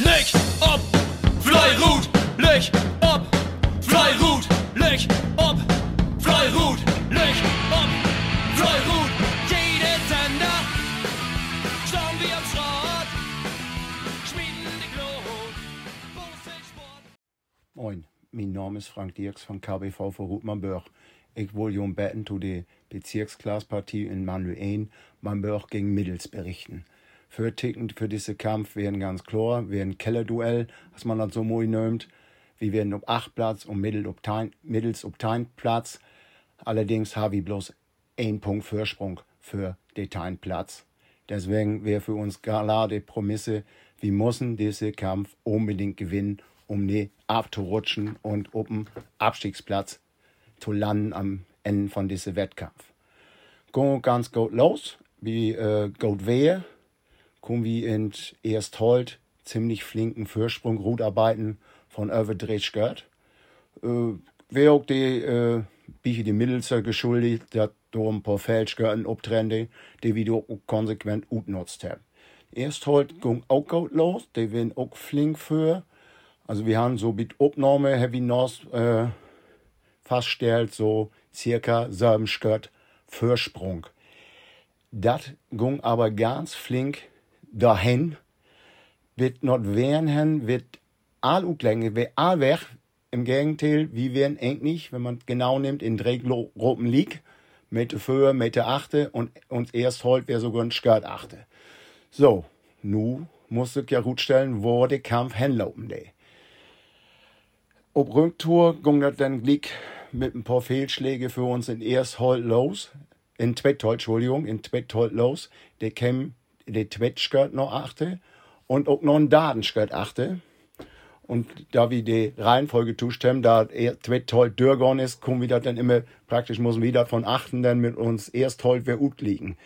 Licht ob Fleirut, Licht ob Fleirut, Licht ob Fleirut, Licht ob Fleirut. Jede Sender schauen wir am Schrott, schmieden die Glut, Moin, mein Name ist Frank Dirks von KBV für Rutmanburg. Ich will Jon Betten zu der Bezirksklasspartie in Manuel 1 Manburg gegen Middels berichten. Vertickend für diesen Kampf werden ganz klar, werden Kellerduell, was man das so mooi nennt. Wir werden auf 8 Platz und Middels auf 10 Middels auf 10 Platz. Allerdings habe ich bloß ein Punkt Vorsprung für den 10 Platz. Deswegen wäre für uns klar die Prämisse, wir müssen diesen Kampf unbedingt gewinnen, um nicht abzurutschen und auf dem Abstiegsplatz zu landen am Ende von diesem Wettkampf. Gehen ganz gut los, wie äh, gut wäre wir in erst halt ziemlich flinken Vorsprung Rutarbeiten von über Drehschgert. Äh, wer auch die, äh, Biche die Mittelzer geschuldigt, der da ein paar Feldskörten abtrennen, die wir konsequent utnutzt haben. Erst halt ging auch gut los, die werden auch flink für. Also wir haben so mit Abnahme, Heavy Nos, äh, festgestellt, so circa sieben Skört Vorsprung. Das ging aber ganz flink dahin, wird not werden, wird all utlänge, wird all weg. Im Gegenteil, wie werden eigentlich, wenn man genau nimmt, in drei Gruppen liegt, mit der Föhe, mit der Achte und uns erst holt, wer sogar ein Skirt achte. So, nu musst du ja gut stellen, wo der Kampf hinlaufen, de. Ob Rücktour ging das dann glick mit ein paar Fehlschläge für uns in erst Holt los, in Twettholt, Entschuldigung, in Twettholt los. Der käm de Tweetskirt noch achte und auch noch ein Datenskirt achte. Und da wir die Reihenfolge zustimmen, da er Twet halt durchgegangen ist, kommen wir dann immer, praktisch müssen wir davon achten, dann mit uns erst halt wer gut liegen.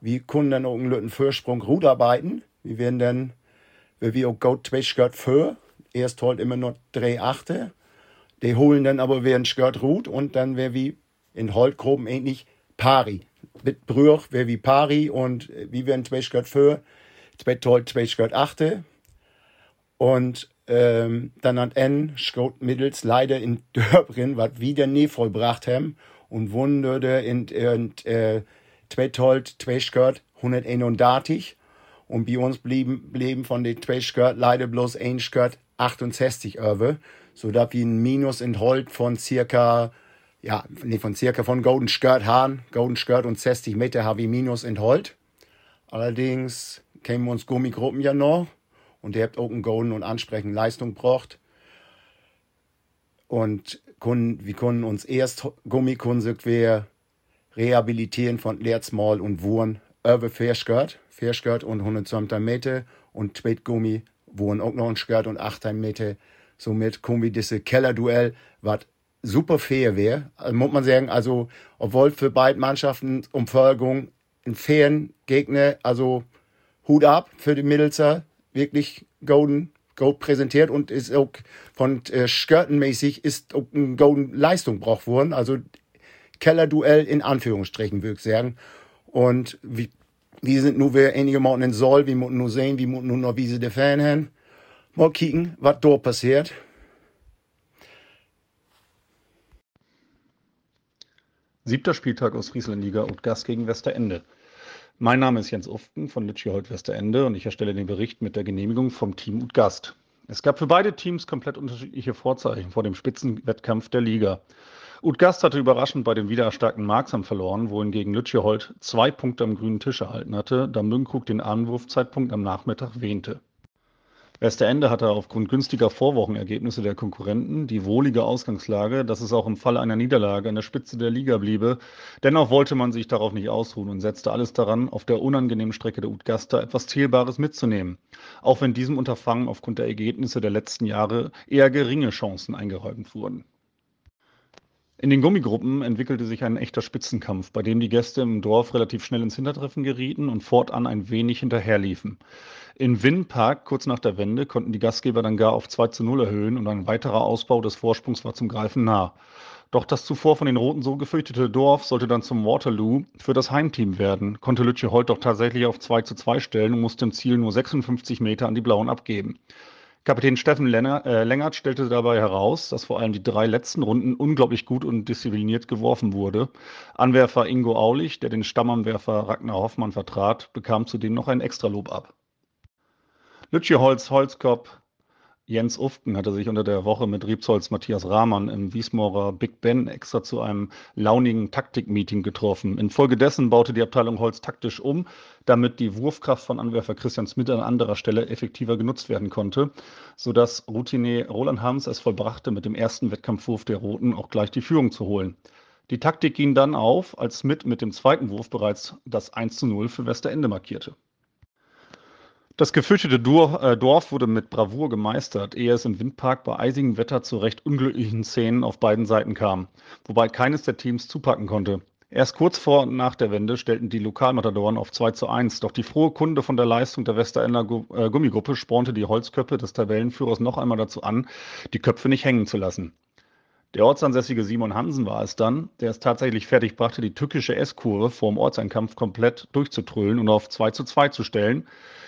Wir können dann auch einen Vorsprung gut arbeiten. Wir werden dann, wenn wir auch gut Tweetskirt für, erst halt immer noch drei achte. Die holen dann aber wer ein Skirt ruht und dann wäre wie in Holtgruppen ähnlich pari mit Brüch, wer wie Pari und äh, wie werden zwei Schritt für, zwei Toll, zwei Schritt achte. Und ähm, dann hat N Schrot mittels leider in Dörbrin, was wieder nie vollbracht haben und wunderte in, in äh, zwei Toll, zwei Schritt 131 und bei uns blieben, blieben von den zwei Skirt leider bloß ein Skirt 68 Euro, sodass wir ein Minus in Holt von circa ja, nee, von circa von Golden Skirt Hahn, Golden Skirt und 60 Meter ich minus entholt. Allerdings kämen uns Gummigruppen ja noch und ihr habt auch einen Golden und ansprechende Leistung braucht. Und können, wir können uns erst Gummikunden wir rehabilitieren von Leerzmal und Wurn über Fairskirt, Fairskirt und 120 Meter und Tweetgummi, Wurn auch noch ein Skirt und 8 Meter. Somit kommen wir diese Kellerduell, was super fair wäre. Also muss man sagen, also obwohl für beide Mannschaften um Förderung ein fairen Gegner, also Hut ab für die Middleser, wirklich golden Gold präsentiert und ist auch von äh, Skirtenmäßig ist auch eine golden Leistung braucht worden. Also Kellerduell in Anführungsstrichen, würde ich sagen. Und wie, wir sind nur wir einige Monate in Soll, wir müssen nur sehen, wir müssen nur noch wie sie der Fan haben. Mal kicken, was dort passiert. Siebter Spieltag aus Frieslandliga und Gast gegen Westerende. Mein Name ist Jens Uften von Litschi-Holt Westerende und ich erstelle den Bericht mit der Genehmigung vom Team und Gast. Es gab für beide Teams komplett unterschiedliche Vorzeichen vor dem Spitzenwettkampf der Liga. Ut Gast hatte überraschend bei dem wiedererstarkten Marksam verloren, wohingegen Lütschehold zwei Punkte am grünen Tisch erhalten hatte, da Münkrug den Anwurfzeitpunkt am Nachmittag wähnte. Westerende hatte aufgrund günstiger Vorwochenergebnisse der Konkurrenten die wohlige Ausgangslage, dass es auch im Falle einer Niederlage an der Spitze der Liga bliebe. Dennoch wollte man sich darauf nicht ausruhen und setzte alles daran, auf der unangenehmen Strecke der Utgasta etwas Zählbares mitzunehmen. Auch wenn diesem Unterfangen aufgrund der Ergebnisse der letzten Jahre eher geringe Chancen eingeräumt wurden. In den Gummigruppen entwickelte sich ein echter Spitzenkampf, bei dem die Gäste im Dorf relativ schnell ins Hintertreffen gerieten und fortan ein wenig hinterherliefen. In Winnpark, kurz nach der Wende, konnten die Gastgeber dann gar auf 2 zu 0 erhöhen und ein weiterer Ausbau des Vorsprungs war zum Greifen nah. Doch das zuvor von den Roten so gefürchtete Dorf sollte dann zum Waterloo für das Heimteam werden, konnte Lütje Holt doch tatsächlich auf 2 zu 2 stellen und musste im Ziel nur 56 Meter an die Blauen abgeben. Kapitän Steffen Lenner, äh, Lengert stellte dabei heraus, dass vor allem die drei letzten Runden unglaublich gut und diszipliniert geworfen wurde. Anwerfer Ingo Aulich, der den Stammanwerfer Ragnar Hoffmann vertrat, bekam zudem noch ein Extralob ab. Lütje Holz Holzkopf Jens Ufken hatte sich unter der Woche mit Riebsolz Matthias Rahmann im Wiesmorer Big Ben extra zu einem launigen Taktikmeeting getroffen. Infolgedessen baute die Abteilung Holz taktisch um, damit die Wurfkraft von Anwerfer Christian Smith an anderer Stelle effektiver genutzt werden konnte, sodass Routinier Roland Harms es vollbrachte, mit dem ersten Wettkampfwurf der Roten auch gleich die Führung zu holen. Die Taktik ging dann auf, als Smith mit dem zweiten Wurf bereits das 1 zu 0 für Westerende markierte. Das gefürchtete äh, Dorf wurde mit Bravour gemeistert, ehe es im Windpark bei eisigem Wetter zu recht unglücklichen Szenen auf beiden Seiten kam, wobei keines der Teams zupacken konnte. Erst kurz vor und nach der Wende stellten die Lokalmatadoren auf 2 zu 1, doch die frohe Kunde von der Leistung der Westerender äh, Gummigruppe spornte die Holzköpfe des Tabellenführers noch einmal dazu an, die Köpfe nicht hängen zu lassen. Der ortsansässige Simon Hansen war es dann, der es tatsächlich fertigbrachte, die tückische S-Kurve vor dem Ortseinkampf komplett durchzutrüllen und auf 2 zu 2 zu stellen,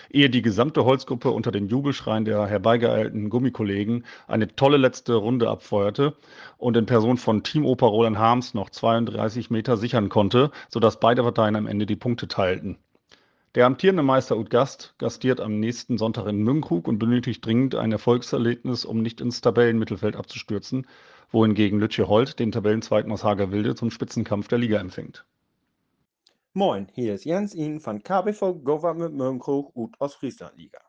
ehe die gesamte Holzgruppe unter den Jubelschreien der herbeigeeilten Gummikollegen eine tolle letzte Runde abfeuerte und in Person von Teamoper Roland Harms noch 32 Meter sichern konnte, sodass beide Parteien am Ende die Punkte teilten. Der amtierende Meister Ut Gast gastiert am nächsten Sonntag in Münkrug und benötigt dringend ein Erfolgserlebnis, um nicht ins Tabellenmittelfeld abzustürzen wohingegen Lütje Holt den Tabellenzweiten aus Hagerwilde zum Spitzenkampf der Liga empfängt. Moin, hier ist Jens Ihnen von KBV Government Mönchhoch und Ostfriesland-Liga.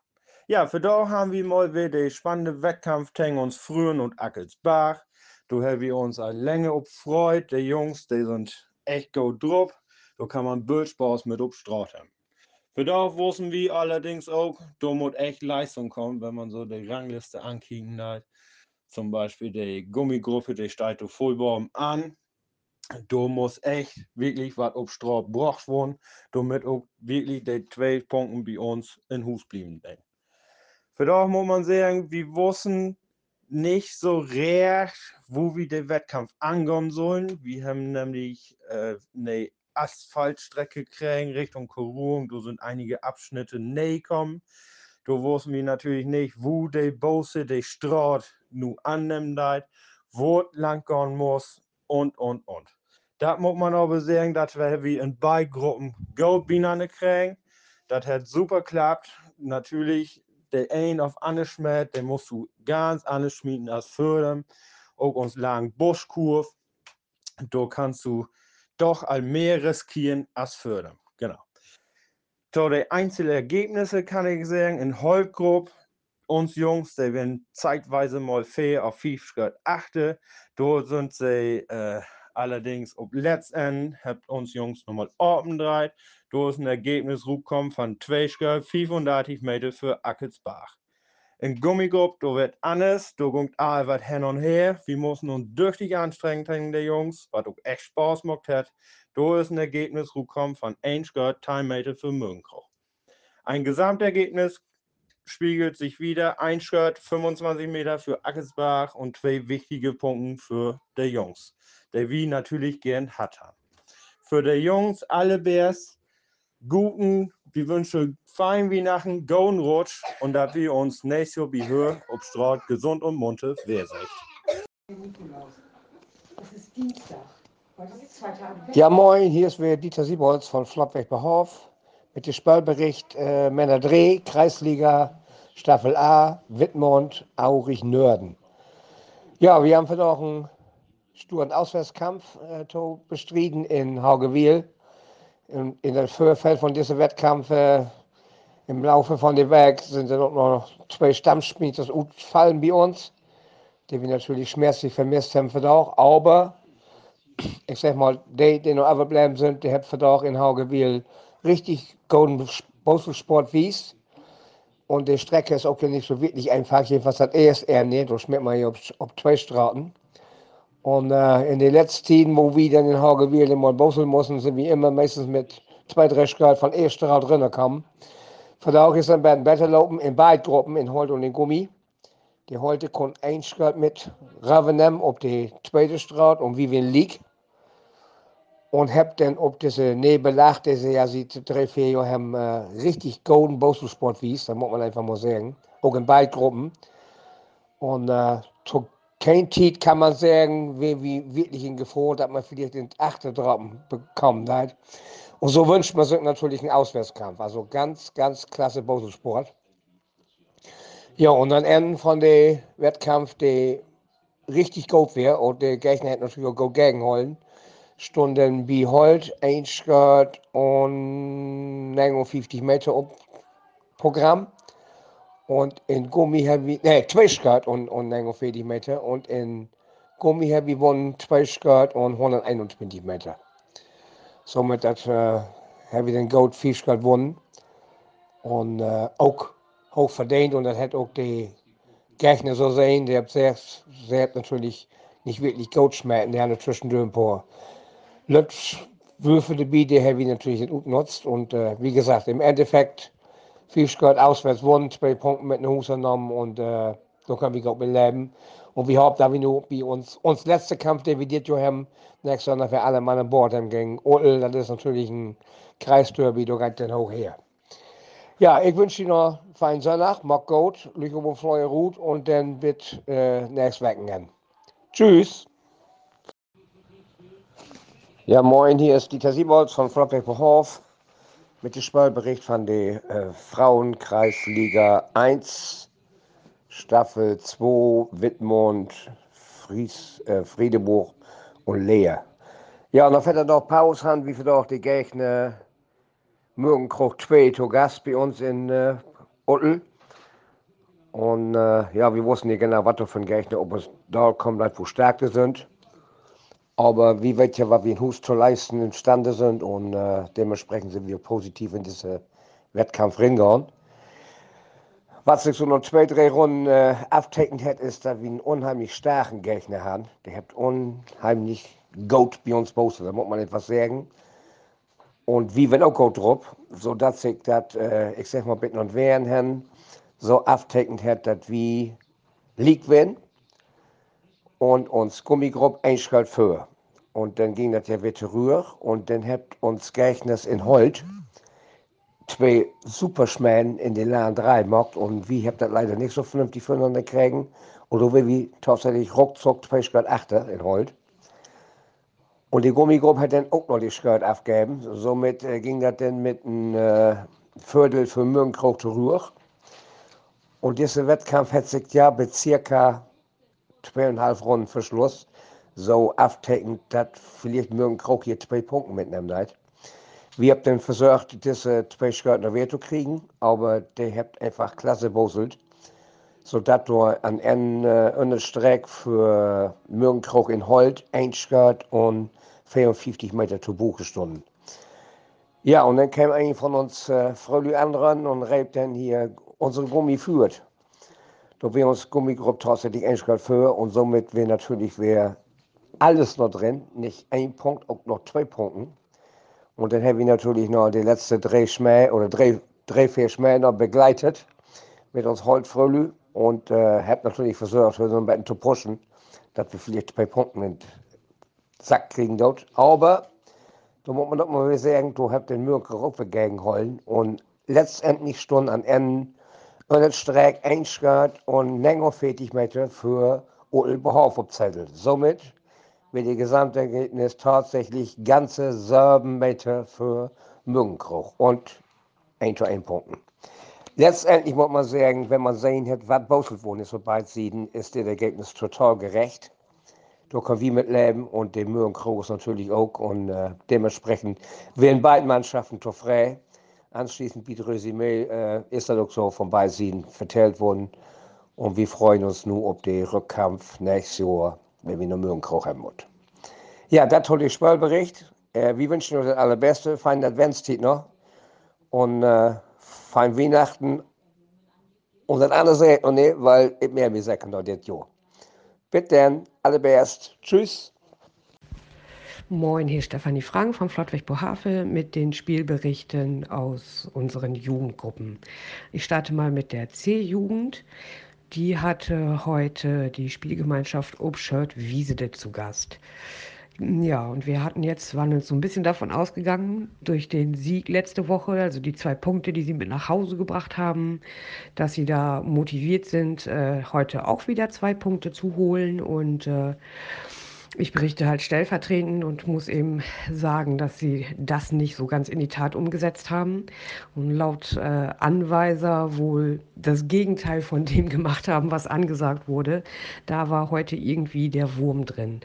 Ja, für da haben wir mal wieder den spannenden Wettkampf zwischen uns Frühen und Ackelsbach. Da haben wir uns eine Länge gefreut. Die Jungs, die sind echt gut drauf. Da kann man Bildsport mit abstraten. Für da wussten wir allerdings auch, da muss echt Leistung kommen, wenn man so die Rangliste ankicken hat zum Beispiel die Gummigruppe, die steigt auf Vollbaum an. Du musst echt wirklich was auf Straße gebracht werden, damit auch wirklich die 12 Punkte bei uns in Hus blieben. Für das muss man sagen, wir wussten nicht so recht, wo wir den Wettkampf angehen sollen. Wir haben nämlich äh, eine Asphaltstrecke kriegen Richtung Korung. Da sind einige Abschnitte näher gekommen. Da wussten wir natürlich nicht, wo die Bosse, die Straße nu annimmt, wo lang gehen muss und, und, und. Da muss man aber sagen, dass wir wie in beiden Gruppen Goldbienen kriegen. Das hat super geklappt. Natürlich, der ein auf andere schmiert, den musst du ganz schmieden als fördern. Auch uns langen Buschkurve. Da kannst du doch all mehr riskieren als fördern. Genau. So, die einzelnen Ergebnisse kann ich sagen, in Holtgruppe, uns Jungs, die werden zeitweise mal fair auf 5 Schritt achte. Dort sind sie äh, allerdings ob letztendlich, habt uns Jungs nochmal oben dreit. Da ist ein Ergebnis rumgekommen von 2 Schritt 35 Meter für Ackelsbach. In Gummigruppe, da wird anders, da kommt all hin und her. Wir müssen uns durch anstrengen, die Jungs, was auch echt Spaß gemacht hat. Da ist ein Ergebnis rumgekommen von 1 Grad Time Meter für Mönchhoch. Ein Gesamtergebnis spiegelt sich wieder. Ein Schritt 25 Meter für Ackesbach und zwei wichtige Punkte für die Jungs, der wir natürlich gern hatten. Für die Jungs alle Bärs guten, wir wünschen fein Weihnachten, golden Rutsch und dass wir uns nächstes Jahr behören, ob Straut gesund und munter wer seid. Es ist Dienstag. Ja, moin, hier ist wieder Dieter Siebholz von Flottweg Behof mit dem Spielbericht äh, Männer Dreh, Kreisliga, Staffel A, Wittmund, Aurich, Nörden. Ja, wir haben auch einen sturen Auswärtskampf äh, bestritten in Haugewil. In, in der Vorfeld von diesem Wettkampf äh, im Laufe von dem Weg sind dann auch noch zwei Stammspieler fallen bei uns, die wir natürlich schmerzlich vermisst haben für auch. Aber ich sag mal, die, die noch überbleiben sind, die haben für auch in Haugewil richtig guten Boselsport wies. Und die Strecke ist auch nicht so wirklich einfach. Jedenfalls hat er es eher nicht. Da schmeckt man hier auf, auf zwei Straßen. Und äh, in den letzten Tagen, wo wir dann in Hagewil mal bosseln mussten, sind wir immer meistens mit zwei, drei Grad von erster Rad drinnen gekommen. Vandaag ist dann bei den Betterlopen in beide Gruppen, in Holt und in Gummi. Die Holte kon één Grad mit Ravenem op de tweede straat, om wie wir lieg. Und hab dann ob diese Nebelach, diese ja sieht drei, vier Jahre haben äh, richtig golden Boselsport wies, da muss man einfach mal sagen. Auch in beiden Gruppen. Und äh, zu kein Tiet kann man sagen, wie, wie wirklich in Gefahr, dass man vielleicht den achten Droppen bekommen hat. Und so wünscht man sich natürlich einen Auswärtskampf. Also ganz, ganz klasse Boselsport. Ja, und am Ende von dem Wettkampf, der richtig gut wäre, und der Gegner hätte natürlich auch gut gegenholen, stunden heute ein Schritt und 59 Meter Programm. Und in Gummi Heavy, ne, Schritt und, und 49 Meter. Und in Gummi Heavy wurden Schritt und 121 Meter. Somit hat äh, Heavy den Gold Schritt gewonnen. Und äh, auch hoch verdient und das hat auch die Gegner so sehen. Der hat sehr, sehr natürlich nicht wirklich gut schmecken. Der hat zwischendurch ein paar Lutschwürfe dabei, die habe ich natürlich nicht genutzt. Und äh, wie gesagt, im Endeffekt, viel Gott auswärts gewonnen, zwei Punkte mit einem Hus genommen und äh, so kann ich auch mit leben. Und wir haben da wir nur bei uns, uns letzte Kampf, den wir jetzt haben, nächstes Jahr für alle Mann an Bord haben gegen Odel, das ist natürlich ein Kreisderby, da geht dann hoch her. Ja, ich wünsche Ihnen noch einen feinen Sonntag, mag gut, Lüge um freie Ruhe und dann wird äh, nächstes Wochenende. Tschüss. Ja, moin, hier ist Dieter Siebold von Flottbeck-Hof mit dem Spielbericht von der äh, Frauenkreisliga 1, Staffel 2, Wittmund, Fries, äh, Friedeburg und Leer. Ja, und dann fährt er noch Pause haben, wie viel auch die Gegner morgen kocht 2 zu Gast bei uns in äh, Uttel. Und äh, ja, wir wussten nicht genau, was für ein Gegner, ob es da kommt, wo Stärke sind. Aber wie weit ja, was wir in Hus zu leisten imstande sind und äh, dementsprechend sind wir positiv in diesen Wettkampf reingegangen. Was sich so noch zwei, drei Runden äh, auftekend hat, ist, dass wir einen unheimlich starken Gegner haben. Der hat unheimlich gut bei uns Bose, da muss man etwas sagen. Und wie wenn auch gut drauf, sodass sich das, äh, ich sag mal, bitten und wehren so auftekend hat, dass wir liegt werden und uns Gummigrupp ein Schritt für. Und dann ging das ja wieder rüber und dann hat uns Gleichnis in Holt zwei Superschmähen in den Laden reingemacht und wir haben das leider nicht so vernünftig voneinander kriegen. Oder wie wir tatsächlich ruckzuck zwei Schritt achter in Holt. Und die Gummigruppe hat dann auch noch die Skirt aufgegeben. Somit äh, ging das dann mit einem äh, Viertel für Mürnkroch zurück. Und dieser Wettkampf hat sich ja bei circa zweieinhalb Runden Verschluss so auftekend, dass vielleicht Mürnkroch hier zwei Punkte mitnehmen hat. Wir haben dann versucht, diese zwei noch wieder zu kriegen, aber der hat einfach klasse boselt. Sodass du an einer äh, Strecke für Mürnkroch in Holt ein Skirt und 54 Meter zu Buche stunden. Ja, und dann kam ein von uns äh, Fröhlich anderen und reibt dann hier unsere Gummi führt. Da wir uns Gummigruppe tatsächlich einschreibt für und somit wäre natürlich wär alles noch drin, nicht ein Punkt, auch noch zwei Punkte. Und dann haben wir natürlich noch die letzten drei Schmäh oder drei, drei vier Schmäh noch begleitet mit uns Holtfröhlich und äh, habe natürlich versucht, so ein bisschen zu pushen, dass wir vielleicht zwei Punkte in den Sack kriegen dort. Aber da muss man doch mal sagen, du hast den Mürker auch gegenholen und letztendlich stund an Ende und Streck ein Schritt und 49 Meter für Ulbehof auf Zettel. Somit wird die Gesamtergebnis tatsächlich ganze 7 Meter für Müngenkruch und 1 zu 1 Punkten. Letztendlich muss man sagen, wenn man sehen hat, was Boselwohn ist, so bald sehen, ist das Ergebnis total gerecht. Da können wir mitleben und der Mürgenkroch natürlich auch und äh, dementsprechend werden beide Mannschaften zu frei. Anschließend das Resümee äh, ist auch so von beiden vertellt worden. Und wir freuen uns nun auf den Rückkampf nächstes Jahr, wenn wir noch Mürgenkroch haben müssen. Ja, das war der Spielbericht. Äh, wir wünschen euch das Allerbeste, feinen Adventstag noch und äh, fein Weihnachten. Und andere sagt noch nicht, weil ich mehr wie sagen noch das Jahr. Bis dann, alle best. Tschüss. Moin, hier ist Stefanie Frank vom Flottweg Bohavel mit den Spielberichten aus unseren Jugendgruppen. Ich starte mal mit der C-Jugend. Die hatte heute die Spielgemeinschaft Obshirt Wiesede zu Gast. Ja, und wir hatten jetzt, waren uns so ein bisschen davon ausgegangen, durch den Sieg letzte Woche, also die zwei Punkte, die sie mit nach Hause gebracht haben, dass sie da motiviert sind, äh, heute auch wieder zwei Punkte zu holen. Und äh, ich berichte halt stellvertretend und muss eben sagen, dass sie das nicht so ganz in die Tat umgesetzt haben und laut äh, Anweiser wohl das Gegenteil von dem gemacht haben, was angesagt wurde. Da war heute irgendwie der Wurm drin.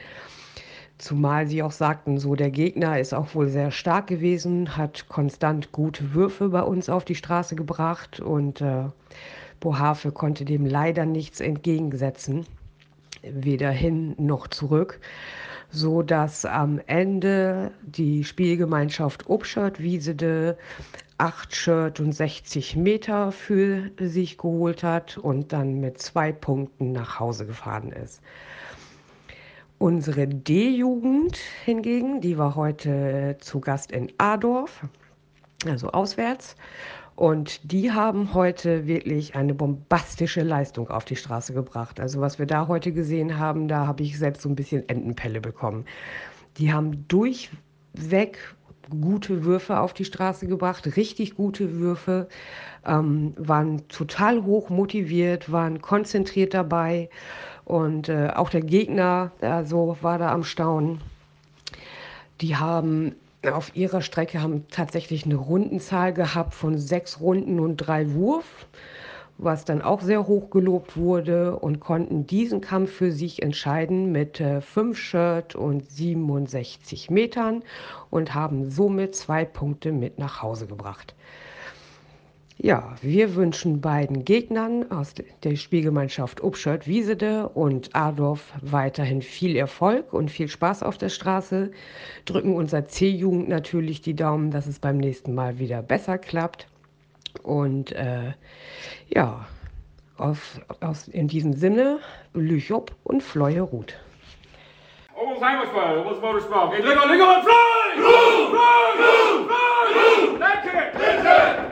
Zumal sie auch sagten, so der Gegner ist auch wohl sehr stark gewesen, hat konstant gute Würfe bei uns auf die Straße gebracht und äh, Bohave konnte dem leider nichts entgegensetzen, weder hin noch zurück, so dass am Ende die Spielgemeinschaft Obschert Wiesede 8 Shirt und 60 Meter für sich geholt hat und dann mit zwei Punkten nach Hause gefahren ist. Unsere D-Jugend hingegen, die war heute zu Gast in Adorf, also auswärts. Und die haben heute wirklich eine bombastische Leistung auf die Straße gebracht. Also was wir da heute gesehen haben, da habe ich selbst so ein bisschen Entenpelle bekommen. Die haben durchweg gute Würfe auf die Straße gebracht, richtig gute Würfe, ähm, waren total hoch motiviert, waren konzentriert dabei und äh, auch der Gegner, also war da am Staunen. Die haben auf ihrer Strecke haben tatsächlich eine Rundenzahl gehabt von sechs Runden und drei Wurf, was dann auch sehr hoch gelobt wurde und konnten diesen Kampf für sich entscheiden mit äh, fünf Shirt und 67 Metern und haben somit zwei Punkte mit nach Hause gebracht. Ja, wir wünschen beiden Gegnern aus der Spielgemeinschaft Obschert Wiesede und Adorf weiterhin viel Erfolg und viel Spaß auf der Straße. Drücken unserer C-Jugend natürlich die Daumen, dass es beim nächsten Mal wieder besser klappt. Und äh, ja, auf, aus, in diesem Sinne, Lüchop und Fleuhe Ruth. Almost Heimatball, almost Motorsport. Geht Linger, Linger und Fly! Fly!